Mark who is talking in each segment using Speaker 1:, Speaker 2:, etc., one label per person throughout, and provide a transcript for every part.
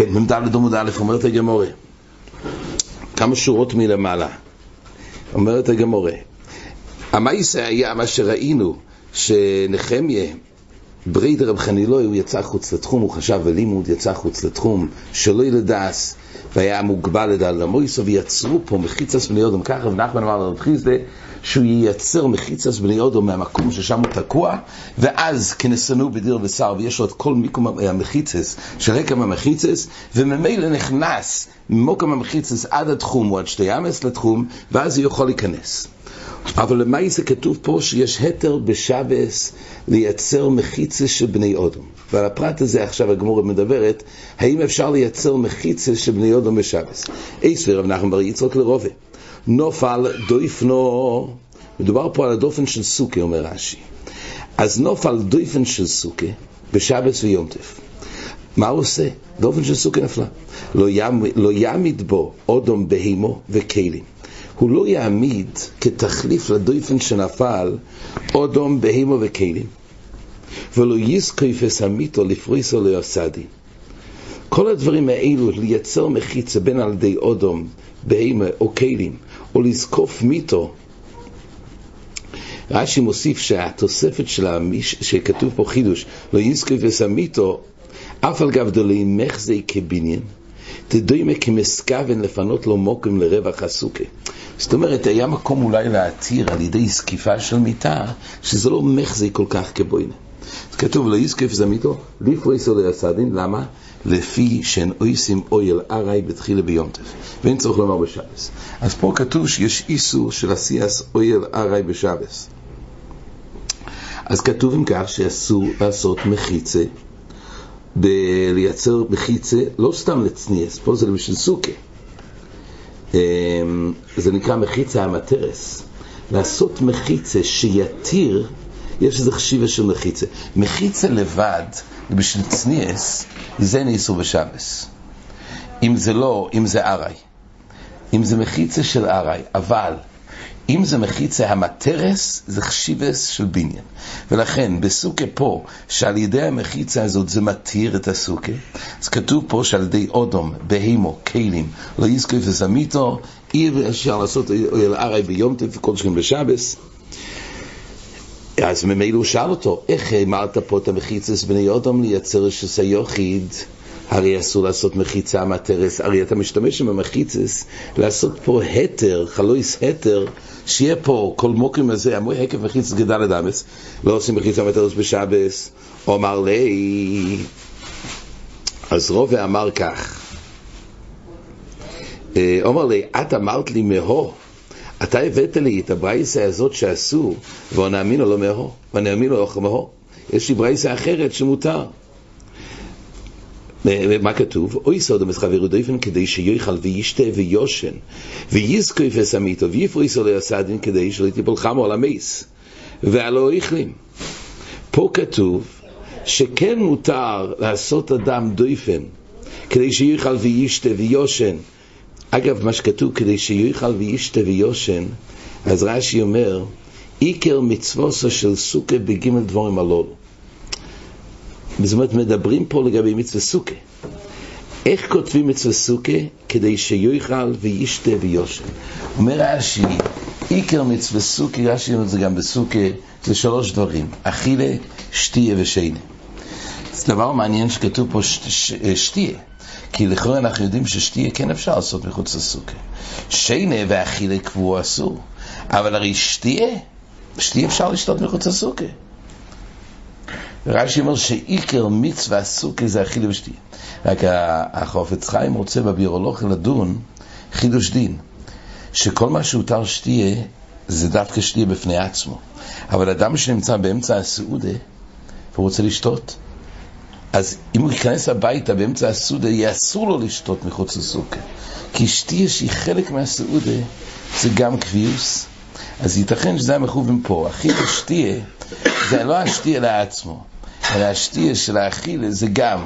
Speaker 1: כן, מ"ד עמוד א', אומרת הגמורה. כמה שורות מלמעלה. אומרת הגמורה. המייסה היה מה שראינו, שנחמיה, בריד רב חנילוי, הוא יצא חוץ לתחום, הוא חשב בלימוד, יצא חוץ לתחום, שלא ילדס, והיה מוגבל לדל למויסו, ויצרו פה מחיצס בני אודום, ככה רב נחמן אמר לרב חיסדה, שהוא ייצר מחיצס בני אודום מהמקום ששם הוא תקוע, ואז כנסנו בדיר בשר, ויש לו את כל מיקום המחיצס, של רקם המחיצס, וממילא נכנס ממוקם המחיצס עד התחום, או עד שתי אמס לתחום, ואז הוא יכול להיכנס. אבל למעשה כתוב פה שיש היתר בשבס לייצר מחיצה של בני אודום. ועל הפרט הזה עכשיו הגמורה מדברת, האם אפשר לייצר מחיצה של בני אודום בשבס. איסר רב נחמן בר יצחק לרובה. נופל דויפנו, מדובר פה על הדופן של סוכה, אומר רש"י. אז נופל דויפן של סוכה בשבס ויום טף. מה הוא עושה? דופן של סוכה נפלה. לא, יעמיד, לא יעמיד בו אודום בהימו וכלים. הוא לא יעמיד כתחליף לדויפן שנפל אודום בהימו וכלים. ולא יזקויפס המיתו לפריסו ליוסדי. כל הדברים האלו, לייצר מחיצה בין על ידי אודום, בהימה או כלים, או לזקוף מיתו, רש"י מוסיף שהתוספת של המיש, שכתוב פה חידוש, לא יזקויפס המיתו, אף על גב דולי מחזי כבניין, תדוימה כמסכוון לפנות לו מוקם לרווח הסוכה. זאת אומרת, היה מקום אולי להתיר על ידי זקיפה של מיטה, שזה לא מחזי כל כך כבוינה. כתוב, לא יזקף זה מיתו, לפריס או ליסדין, למה? לפי שאין אויסים אויל ארעי בתחילה ביום טף, ואין צורך לומר בשבס. אז פה כתוב שיש איסור של עשייס אויל ארעי בשבס. אז כתוב אם כך שאסור לעשות מחיצה, לייצר מחיצה, לא סתם לצניאס, פה זה בשביל סוכה. זה נקרא מחיצה המטרס. לעשות מחיצה שיתיר, יש איזה חשיבה של מחיצה. מחיצה לבד, בשביל צניאס, זה ניסו בשבס. אם זה לא, אם זה ארעי. אם זה מחיצה של ארעי, אבל אם זה מחיצה המטרס, זה חשיבס של בניין. ולכן, בסוכה פה, שעל ידי המחיצה הזאת זה מתיר את הסוכה, אז כתוב פה שעל ידי אודום, בהימו, כלים, לא יזכוף וסמיתו, אי אפשר לעשות אל ארעי ביום טף וכל שכם בשבס. אז ממילא הוא שאל אותו, איך אמרת פה את המחיצס בני אודום לייצר שסה יוחיד? הרי אסור לעשות מחיצה מהטרס, הרי אתה משתמש עם המחיצס לעשות פה התר, חלויס התר, שיהיה פה כל מוקרים הזה, אמרו הקף מחיצס גדל לדמס, לא עושים מחיצה מהטרס בשבס, אומר לי, אז רובה אמר כך, אומר לי, את אמרת לי מהו, אתה הבאת לי את הברייסה הזאת שעשו, ונאמין לו מהו, ונאמין לו מהו, יש לי ברייסה אחרת שמותר. מה כתוב? אוי סוד המסחבר דויפן כדי שיוכל וישתה ויושן ויזקוף אסמיתו ויפריסו ליסדין כדי שלא תיפול חמו על המייס והלא איכלים. פה כתוב שכן מותר לעשות אדם דויפן כדי שיוכל וישתה ויושן. אגב מה שכתוב כדי שיוכל וישתה ויושן אז רש"י אומר עיקר מצווסו של סוכה בגימל דבורים הללו זאת אומרת, מדברים פה לגבי מצווה סוכה. איך כותבים מצווה סוכה? כדי שיוכל וישתה ויושן. אומר רש"י, עיקר מצווה סוכה, רש"י אומר את זה גם בסוכה, זה שלוש דברים, אכילה, שתיה ושיינה. זה דבר מעניין שכתוב פה שתיה, כי לכאורה אנחנו יודעים ששתיה כן אפשר לעשות מחוץ לסוכה. שיינה ואכילה קבוע אסור, אבל הרי שתיה, שתיה אפשר לשתות מחוץ לסוכה. רש"י אומר שעיקר מצווה סוכה זה אכילה ושתייה. רק החופץ חיים רוצה בבירולוגיה לדון חידוש דין, שכל מה שהותר שתייה זה דווקא שתייה בפני עצמו. אבל אדם שנמצא באמצע הסעודה והוא רוצה לשתות, אז אם הוא ייכנס הביתה באמצע הסעודה, יהיה אסור לו לשתות מחוץ לסוכה. כי שתייה שהיא חלק מהסעודה זה גם קביוס, אז ייתכן שזה המכוון פה. אכילה שתייה זה לא השתייה לעצמו, אלא השתייה של האכילה זה גם.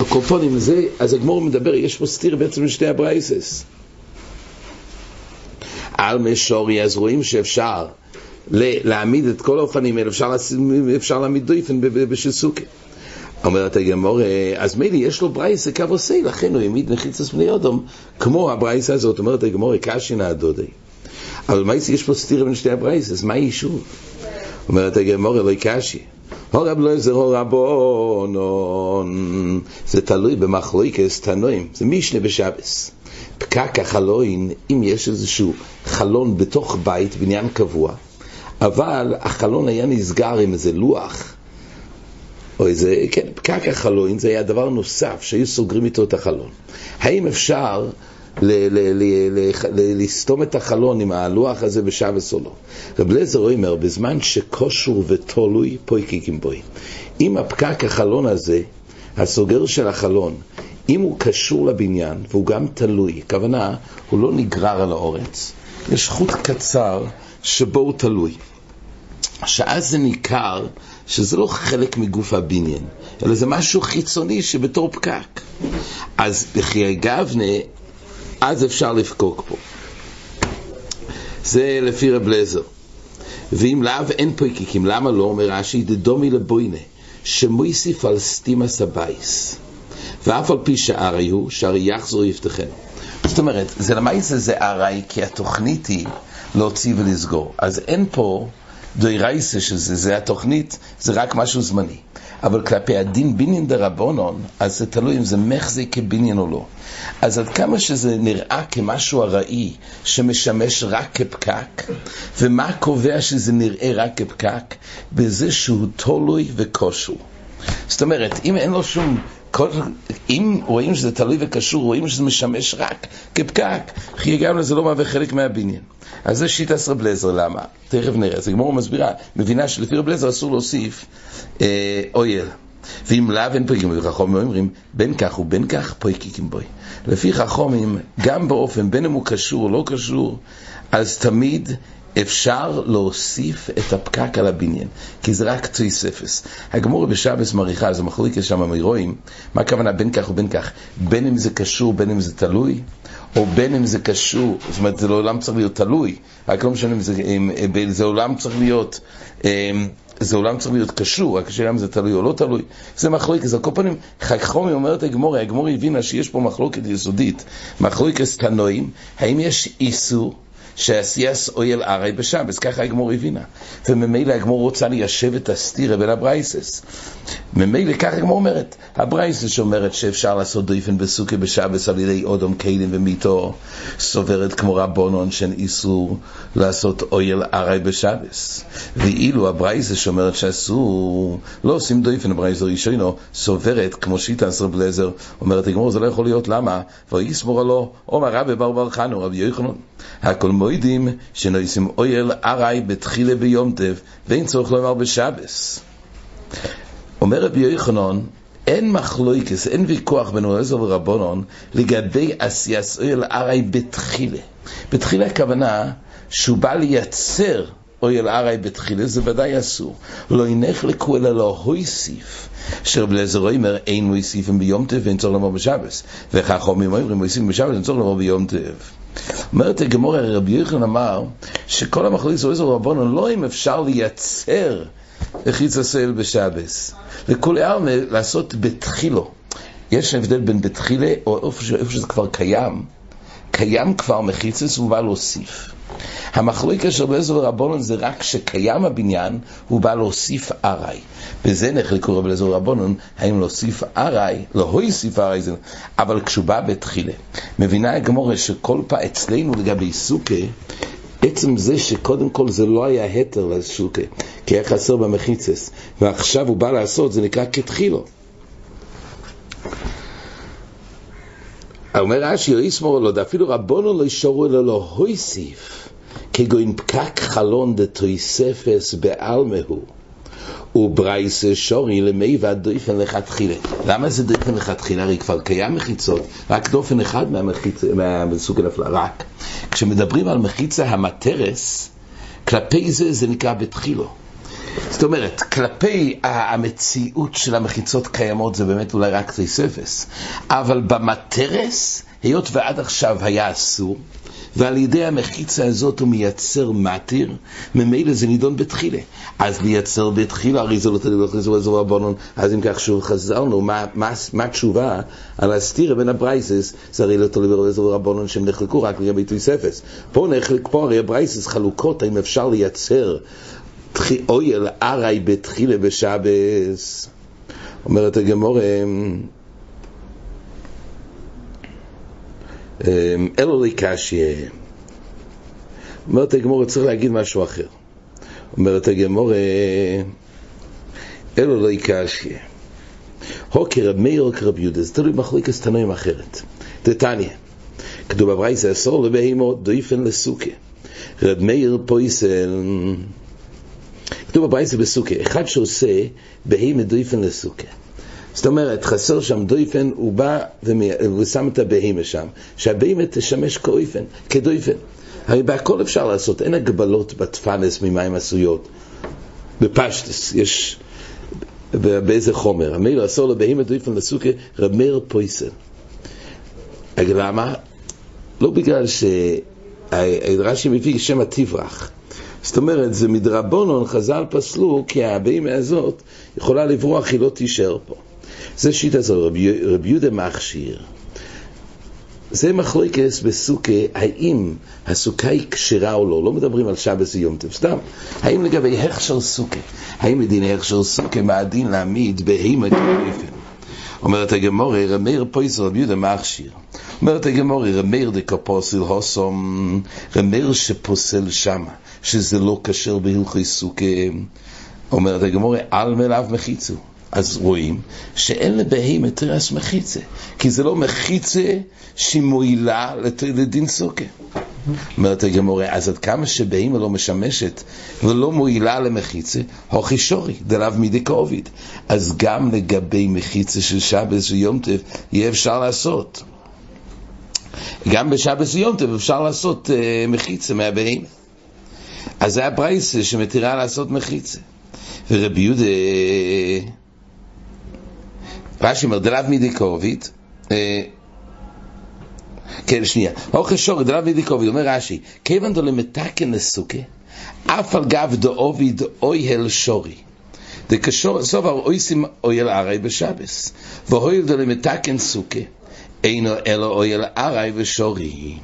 Speaker 1: הקופונים זה, אז הגמור מדבר, יש פה סתיר בעצם לשתי הברייסס. על משורי, אז רואים שאפשר להעמיד את כל האופנים האלה, אפשר, אפשר להעמיד דויפן בשל סוכה. אומרת הגמור, אז מילא יש לו ברייס קו עושה, לכן הוא העמיד מחיצת בני אודום, כמו הברייס הזאת, אומרת הגמור, קשינה הדודי. אבל מה יש פה סתירה בין שתי הברייס, אז מה יישוב? אומרת הגמור, אלוהי קשי. הורב לא זה הורבונון, זה תלוי במחלוקס תנועים, זה משנה בשבס. פקק החלון, אם יש איזשהו חלון בתוך בית, בניין קבוע, אבל החלון היה נסגר עם איזה לוח, או איזה, כן, פקק החלון זה היה דבר נוסף שהיו סוגרים איתו את החלון. האם אפשר לסתום את החלון עם הלוח הזה בשבס או לא? רב לזר אומר, בזמן שכושר ותולוי פויקיקים בוי. אם הפקק החלון הזה, הסוגר של החלון, אם הוא קשור לבניין והוא גם תלוי, הכוונה, הוא לא נגרר על האורץ, יש חוט קצר שבו הוא תלוי. שאז זה ניכר שזה לא חלק מגוף הבניין, אלא זה משהו חיצוני שבתור פקק. אז בחיי גבנה, אז אפשר לפקוק פה. זה לפי רב לזר. ואם לאו אין פויקיקים, למה לא? אומר רש"י, דדומי לבוינה, שמויסיף על סתימה סבייס. ואף על פי שהרי הוא, שהרי יחזור יפתחנו. זאת אומרת, זה למעשה זה הרי, כי התוכנית היא להוציא ולסגור. אז אין פה דוירייסה שזה, זה התוכנית, זה רק משהו זמני. אבל כלפי הדין בינין דרבונון, אז זה תלוי אם זה מחזיק כבינין או לא. אז עד כמה שזה נראה כמשהו ארעי שמשמש רק כפקק, ומה קובע שזה נראה רק כפקק? בזה שהוא תולוי וקושו. זאת אומרת, אם אין לו שום כל, אם רואים שזה תלוי וקשור, רואים שזה משמש רק כפקק, חיי גמלה זה לא מהווה חלק מהבניין. אז זה שיטה עשרה בלזר, למה? תכף נראה. אז הגמור מסבירה, מבינה שלפי רב בלזר אסור להוסיף אה, אויל. ואם לאו אין פויקים, וחכומים אומרים, בין כך ובין כך פויקיקים בוי. לפי חכומים, גם באופן, בין אם הוא קשור או לא קשור, אז תמיד אפשר להוסיף את הפקק על הבניין, כי זה רק תויס אפס. הגמור בשבס מריחה, זה מחליקה שם מרואים, מה הכוונה בין כך ובין כך? בין אם זה קשור, בין אם זה תלוי, או בין אם זה קשור, זאת אומרת, זה לעולם צריך להיות תלוי, רק לא משנה אם זה, אם, זה עולם צריך להיות, אמ, זה עולם צריך להיות קשור, רק השאלה אם זה תלוי או לא תלוי, זה מחלוקת, אז על כל פנים, חכמי אומרת הגמור, הגמור הבינה שיש פה מחלוקת יסודית, מחלוקת תנועים, האם יש איסור שעשיית אוהל עראי בשבת, ככה הגמרא הבינה. וממילא הגמרא רוצה ליישב את הסתירה בין הברייתות. ממילא ככה הגמרא אומרת, הברייתא שאומרת שאפשר לעשות דופן בסוכה בשבת על ידי אדם כלים ומיטה, סוברת כמו רבנן שאין איסור לעשות אוהל עראי בשבת. ואילו הברייתא שאומרת שאסור, לא עושים דופן, הברייתא ראשונה, סוברת כמו שיטת רבי אליעזר, אומרת הגמרא זה לא יכול להיות, למה? ויסמור עלו, עומר רבי בר בר חנו, רבי יוחנן. הכל מוידים שנויסים אויל ארעי בתחילה ביום טב ואין צורך לומר בשבס. אומר רבי יוחנן, אין מחלויקס, אין ויכוח בין אוהזר ורבונון לגבי עשייס אויל ארעי בתחילה. בתחילה הכוונה שהוא בא לייצר אויל ארעי בתחילה, זה ודאי אסור. לא ינך לקו אלא לא הויסיף. שרב אליעזר אומר, אין מויסיפים ביום טב ואין צורך לומר בשבס. וכך אומרים, מויסיפים בשבס, אין צורך לומר ביום טב. אומרת הגמור, רבי יוחנן אמר שכל המחליט זו רבונו לא אם אפשר לייצר חיץ הסל בשבס. לכולי עלמא לעשות בתחילו. יש הבדל בין בתחילה או איפה שזה כבר קיים. קיים כבר מחיצס ובא להוסיף. המחלוקת של בלזר ורבונון זה רק שקיים הבניין, הוא בא להוסיף ארעי. וזה נחלקו רב בלזר ורבונון, האם להוסיף ארעי, לא הוסיף ארעי, אבל כשהוא בא בתחילה. מבינה הגמורה שכל פעם אצלנו לגבי סוכה, עצם זה שקודם כל זה לא היה היתר לסוכה, כי היה חסר במחיצס, ועכשיו הוא בא לעשות, זה נקרא כתחילו. אומר רש"י, יסמור לו, אפילו רבונו לא ישורו אלא לא הוסיף. כגון פקק חלון דתויספס בעלמהו. וברייס שורי למי והדויפן לכתחילה. למה זה דויפן לכתחילה? הרי כבר קיים מחיצות, רק דופן אחד מהסוג הנפלא, רק. כשמדברים על מחיצה המטרס, כלפי זה זה נקרא בתחילו. זאת אומרת, כלפי המציאות של המחיצות קיימות זה באמת אולי רק תריספס, אבל במטרס היות ועד עכשיו היה אסור, ועל ידי המחיצה הזאת הוא מייצר מתיר, ממילא זה נידון בתחילה. אז לייצר בתחילה, הרי זה לא תלוי בחזור אזור הבונון, אז אם כך שוב חזרנו, מה, מה, מה התשובה על הסתירה בין הברייסס, זה הרי לא תלוי באזור הבונון שהם נחלקו רק לגבי תויספס. פה נחלק, פה הרי הברייסס חלוקות, האם אפשר לייצר אויל ארעי בתחילה בשבס. אומרת הגמורה, אמ, אלו לי קשיה. אומרת הגמורה, צריך להגיד משהו אחר. אומרת הגמורה, אלו לי קשיה. הו כרב מאיר או כרב יהודה, זה תלוי מחליקת תנועים אחרת. דתניא, כתוב בברייסה, אסור לבהימו דויפן לסוכה. רב מאיר פויסל, כתוב בברייסה בסוכה, אחד שעושה בהימה דויפן לסוכה. זאת אומרת, חסר שם דויפן, הוא בא ושם את הבהימה שם, שהבהימה תשמש כאויפן, כדויפן. הרי בהכל אפשר לעשות, אין הגבלות בתפנס ממים עשויות. בפשטס, יש באיזה חומר. המילא אסור לבהימה דויפן לסוכה רמר פויסל. למה? לא בגלל שרש"י מביא שם התברח. זאת אומרת, זה מדרבונון, חז"ל פסלו, כי הבהימה הזאת יכולה לברוח, היא לא תישאר פה. זה שיטה זו, רבי, רבי יהודה מכשיר. זה מחלוקס בסוכה, האם הסוכה היא כשרה או לא, לא מדברים על שבס ויום טוב, סתם. האם לגבי הכשר סוכה, האם לדיני הכשר סוכה מעדין להעמיד בהימה כאופן? אומרת הגמורי, רמיר פויסר רבי יהודה מכשיר. אומרת הגמורי, רמיר דקפוסיל הוסום, רמיר שפוסל שמה, שזה לא כשר בהלכי סוכה. אומרת הגמורי, על מלאב מחיצו. אז רואים שאין לבהימה תרס מחיצה, כי זה לא מחיצה שהיא מועילה לדין סוכה. אומרת הגמורה, אז עד כמה שבהימה לא משמשת ולא מועילה למחיצה, הוכי שורי, דלאו מידי כעוביד. אז גם לגבי מחיצה של שבס ויום טף יהיה אפשר לעשות. גם בשבס ויום טף אפשר לעשות uh, מחיצה מהבהימה. אז זה הברייסה שמתירה לעשות מחיצה. ורבי יהודה... רש"י אומר, דלאו מדיקורבית, אה, כן, שנייה. אוכל שורי, דלאו מדיקורבית, אומר רש"י, כיוון דו למתקן לסוכה, אף על גב דאוביד אויהל שורי. דקשור סובר אויסים אויל ארי בשבס, והויל דו למתקן סוכה, אינו אלו אויל ארי ושורי.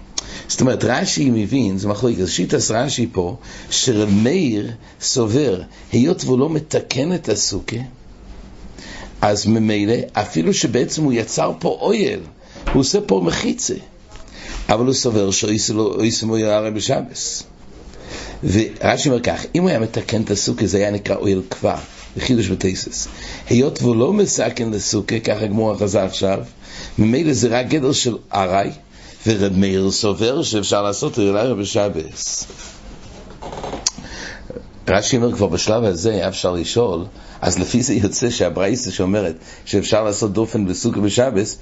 Speaker 1: זאת אומרת, רש"י מבין, זה מחליק, אז שיטס רש"י פה, שרמאיר סובר, היות והוא לא מתקן את הסוכה, אז ממילא, אפילו שבעצם הוא יצר פה אויל, הוא עושה פה מחיצה, אבל הוא סובר שאיסמו יערה בשבס. ורש"י אומר כך, אם הוא היה מתקן את הסוכה, זה היה נקרא אויל כבר, בחידוש בתייסס. היות והוא לא מסכן לסוכה, ככה גמור החזה עכשיו, ממילא זה רק גדר של ארעי, ורב מאיר סובר שאפשר לעשות אויל ארעי בשבס. רש"י אומר כבר בשלב הזה, היה אפשר לשאול, אז לפי זה יוצא שהברייסה שאומרת שאפשר לעשות דופן בסוכה בשבס,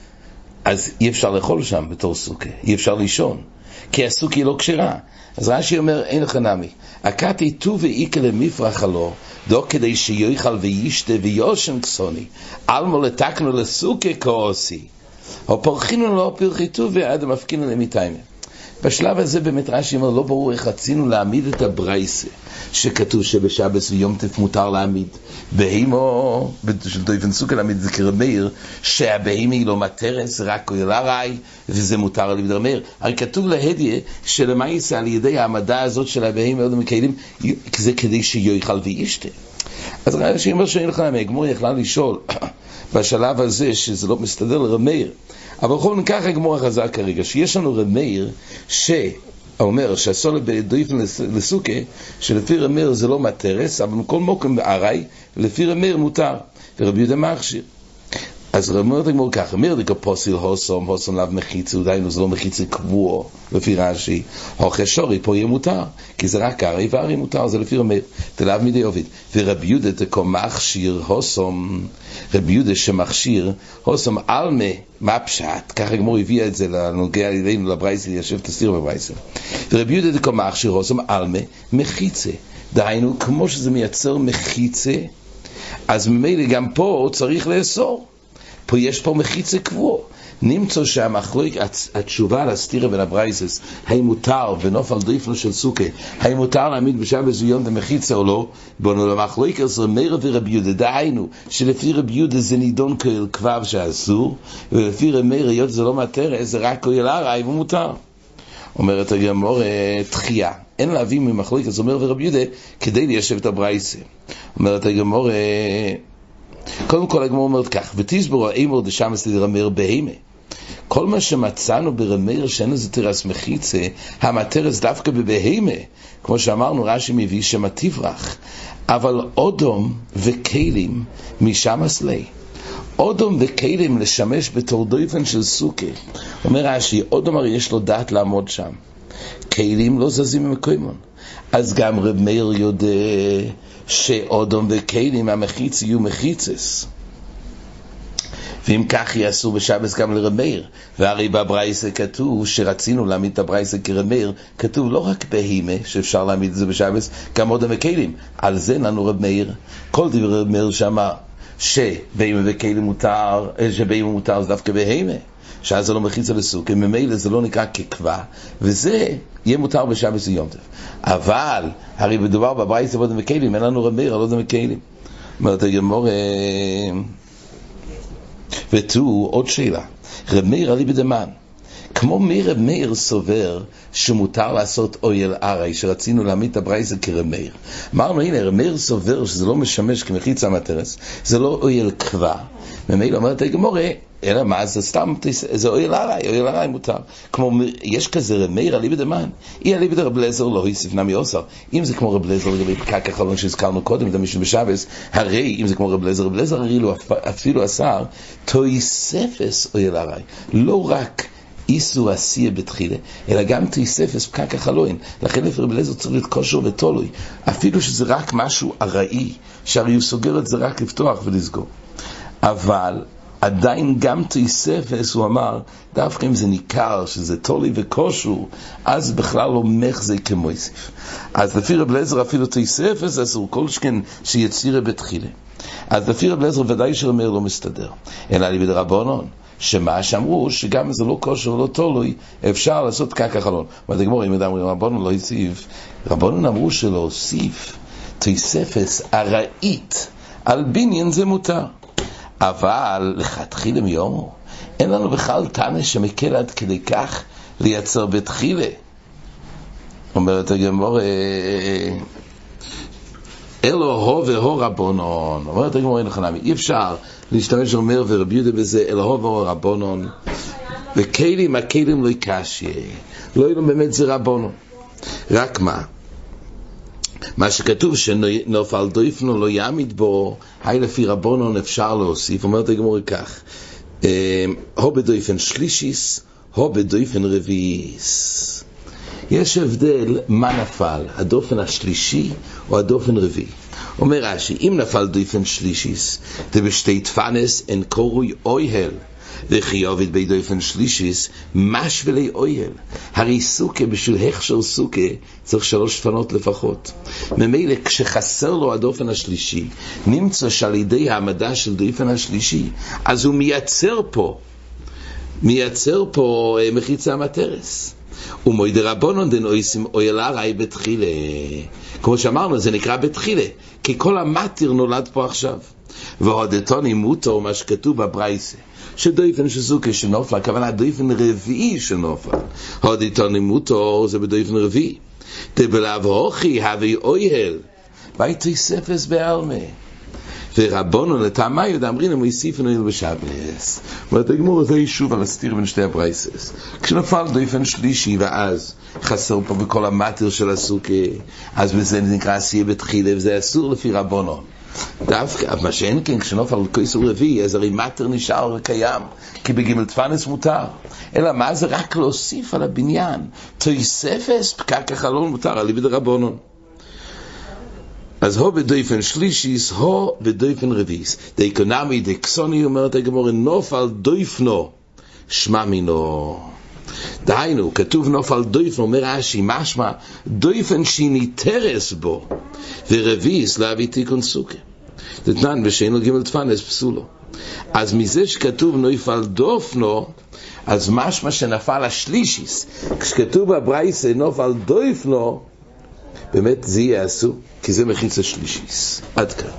Speaker 1: אז אי אפשר לאכול שם בתור סוכה, אי אפשר לישון, כי הסוכה היא לא כשרה. אז רש"י אומר, אין לך נמי. הכתי טו ואיקה למפרח הלא, דו כדי שיוכל וישתה ויושם כסוני, עלמו לתקנו לסוכה כעוסי. או פורחינו לו פרחיתו ועד המפקינו למיתיימה. בשלב הזה באמת רש"י אומר, לא ברור איך רצינו להעמיד את הברייסה, שכתוב שבשבס ויום טף מותר להעמיד. בהימו, של דויפן סוכה להעמיד את זה כרמאיר, שהבהימה היא לא מטרס, רק כהלה ראי, וזה מותר על ידי מאיר. הרי כתוב להדיה, שלמעשה על ידי העמדה הזאת של הבהימה, זה כדי שיאכל וישתה. אז רש"י אומר שאין לך נמי, גמור יכלה לשאול בשלב הזה, שזה לא מסתדר לרמאיר. אבל בכל זאת ככה גמור החזק כרגע, שיש לנו רמאיר שאומר שהסולת בדויפן לסוכה, שלפי רמאיר זה לא מטרס, אבל מכל מוקם בארעי, לפי רמאיר מותר, ורבי יהודה מכשיר. אז אומרת הגמור ככה, מיר דקה פוסיל הוסום, הוסום לאו מחיצה, דיינו זה לא מחיצה קבוע, לפי רש"י, הוכה שורי, פה יהיה מותר, כי זה רק ארי וארי מותר, זה לפי רמיר, תלאו מידי עובד. ורבי יהודה דקה מכשיר הוסום, רבי יהודה שמכשיר, הוסום עלמה, מה פשט? ככה הגמור הביאה את זה לנוגע אלינו לברייסל, יושב תסתיר בברייסל. ורבי יהודה דקה מכשיר הוסום עלמה, מחיצה. דהיינו, כמו שזה מייצר מחיצה, אז ממילא גם פה צריך לאסור. פה יש פה מחיצה קבוע. נמצא שהמחלוק, התשובה לסתירה בין הברייסס, האם מותר ונופל דריפנו של סוכה, האם מותר להעמיד בשבת זויון דמחיצה או לא, בונו למחלוק הזה מאיר ורבי יהודה, דהיינו, שלפי רבי יהודה זה נידון כאל כבב שאסור, ולפי רבי מאיר, היות זה לא מטרה, זה רק כהל הרעי ומותר. אומרת הגמור, תחייה. אין להביא ממחלוקת זומר ורבי יהודה כדי ליישב את הברייסה. אומרת הגמור, קודם כל הגמור אומרת כך, ותסברו האמור דשמס לרמר בהימה. כל מה שמצאנו ברמר שאין לזה תרס מחיצה, המטרס דווקא בבהימה, כמו שאמרנו, רש"י מביא שמה תברח, אבל אודום וכלים משם אסלי. אודום וכלים לשמש בתור דויפן של סוכה. אומר רש"י, אודום הרי יש לו דעת לעמוד שם. כלים לא זזים ממקוימון. אז גם רב מאיר יודע שאודום וכלים המחיץ יהיו מחיצס. ואם כך יעשו בשבס גם לרב מאיר. והרי בברייסה כתוב שרצינו להעמיד את הברייסה כרב מאיר, כתוב לא רק בהימה שאפשר להעמיד את זה בשבס, גם אודום וכלים. על זה לנו רב מאיר. כל דברי רב מאיר שאמר שבהימה וכלים מותר, שבהימה מותר זה דווקא בהימה. שאז זה לא מחיצה לסוכה, ממילא זה לא נקרא כקווה, וזה יהיה מותר בשבס ויום טוב. אבל, הרי מדובר בברייס עבוד המקלים, אין לנו רמיר על עוד המקלים. אומרת הגמור, ותו עוד שאלה, רמיר עלי בדמן. כמו מרב מאיר סובר שמותר לעשות אויל ארי, שרצינו להעמיד את הברייזה כרב מאיר. אמרנו, הנה, רב סובר שזה לא משמש כמחיצה מטרס, זה לא אויל קווה. ממילא אומרת הגמורה, אלא מה, זה סתם, זה אויל ארי, אויל ארי מותר. כמו, יש כזה רב מאיר אליבא דמן, אי אליבא דרב לזר לא הוסיף נמי אוסר. אם זה כמו רב לזר לגבי פקק החלון שהזכרנו קודם, זה מישהו בשבס, הרי אם זה כמו רב לזר, רב לזר הרי לו אפילו אסר, תויספס אויל ארי. לא רק איסו עשייה בתחילה, אלא גם תיספס פקק החלוין. לכן לפי רב אליעזר צריך להיות כושר ותולוי. אפילו שזה רק משהו ארעי, שהרי הוא סוגר את זה רק לפתוח ולסגור. אבל עדיין גם תיספס, הוא אמר, דווקא אם זה ניכר שזה תולי וכושו, אז בכלל לא מחזי כמויסיף. אז לפי רב אליעזר אפילו תיספס, אסור כל שכן שיצירה בתחילה. אז לפי רב אליעזר ודאי שאומר לא מסתדר, אלא לי בדרבנון. שמה שאמרו שגם אם זה לא כושר ולא תולוי, אפשר לעשות קקע חלון. אבל הגמור, אם אדם אומרים, רבונון לא הוסיף, רבונון אמרו שלהוסיף תוספס ארעית על בניין זה מותר. אבל לכתחילה מיומו, אין לנו בכלל תנא שמקל עד כדי כך לייצר בתחילה. אומרת הגמור, אלו הו והו רבונון. אומרת הגמור, אין לך נמי, אי אפשר להשתמש אומר ורבי יהודה בזה, אלו הו והו רבונון. וכלים, הכלים לא יקשיה. לא יהיו באמת זה רבונון. רק מה? מה שכתוב שנופל דויפנו לא יעמיד בו, היי לפי רבונון אפשר להוסיף, אומרת הגמור כך, הו בדויפן שלישיס, הו בדויפן רביעיס. יש הבדל מה נפל, הדופן השלישי או הדופן רביעי. אומר רש"י, אם נפל דופן שלישיס, זה בשתי תפנס אין קורוי אויהל. עובד בי דופן שלישיס, משוולי אויל. הרי סוכה, בשביל הכשר סוכה, צריך שלוש תפנות לפחות. ממילא, כשחסר לו הדופן השלישי, נמצא שעל ידי העמדה של דופן השלישי, אז הוא מייצר פה, מייצר פה מחיצה מטרס. ומוידי רבונון דן אויסים אויל הרי בתחילה. כמו שאמרנו, זה נקרא בתחילה, כי כל המטיר נולד פה עכשיו. והודתוני מוטו, מה שכתוב בברייסה, שדויפן שזוקה שנופל, הכוונה דויפן רביעי שנופל. הודתוני מוטו זה בדויפן רביעי. דבלאו הוכי הווי אויהל, בייטוי ספס בעלמה. ורבונו לטעמה יהודה אמרינם הוא יסיף בשבס. אומרת הגמור זה יישוב על הסתיר בין שתי הברייסס. כשנפל דויפן שלישי ואז חסר פה בכל המטר של הסוכה, אז בזה נקרא עשייה בתחילה וזה אסור לפי רבונו. דווקא, מה שאין כן, כשנופל כיסור רביעי, אז הרי מטר נשאר וקיים, כי בגימל תפנס מותר. אלא מה זה רק להוסיף על הבניין? תויספס פקק החלון מותר, על ידי רבונון. אז הו בדויפן שלישיס, הו בדויפן רביס. דאיקונמי, דקסוני, אומרת הגמור, נופל דויפנו, שמע מינו. דהיינו, כתוב נופל דויפנו, אומר רש"י, משמע, דויפן שניטרס בו, ורביס להביא תיקון סוכה. דתנן ושאין לו גימל תפנס פסולו. אז מזה שכתוב נויפל דופנו, אז משמע שנפל השלישיס. כשכתוב בברייסה נופל דויפנו, באמת זה יהיה אסור, כי זה מחיץ השלישיס. עד כאן.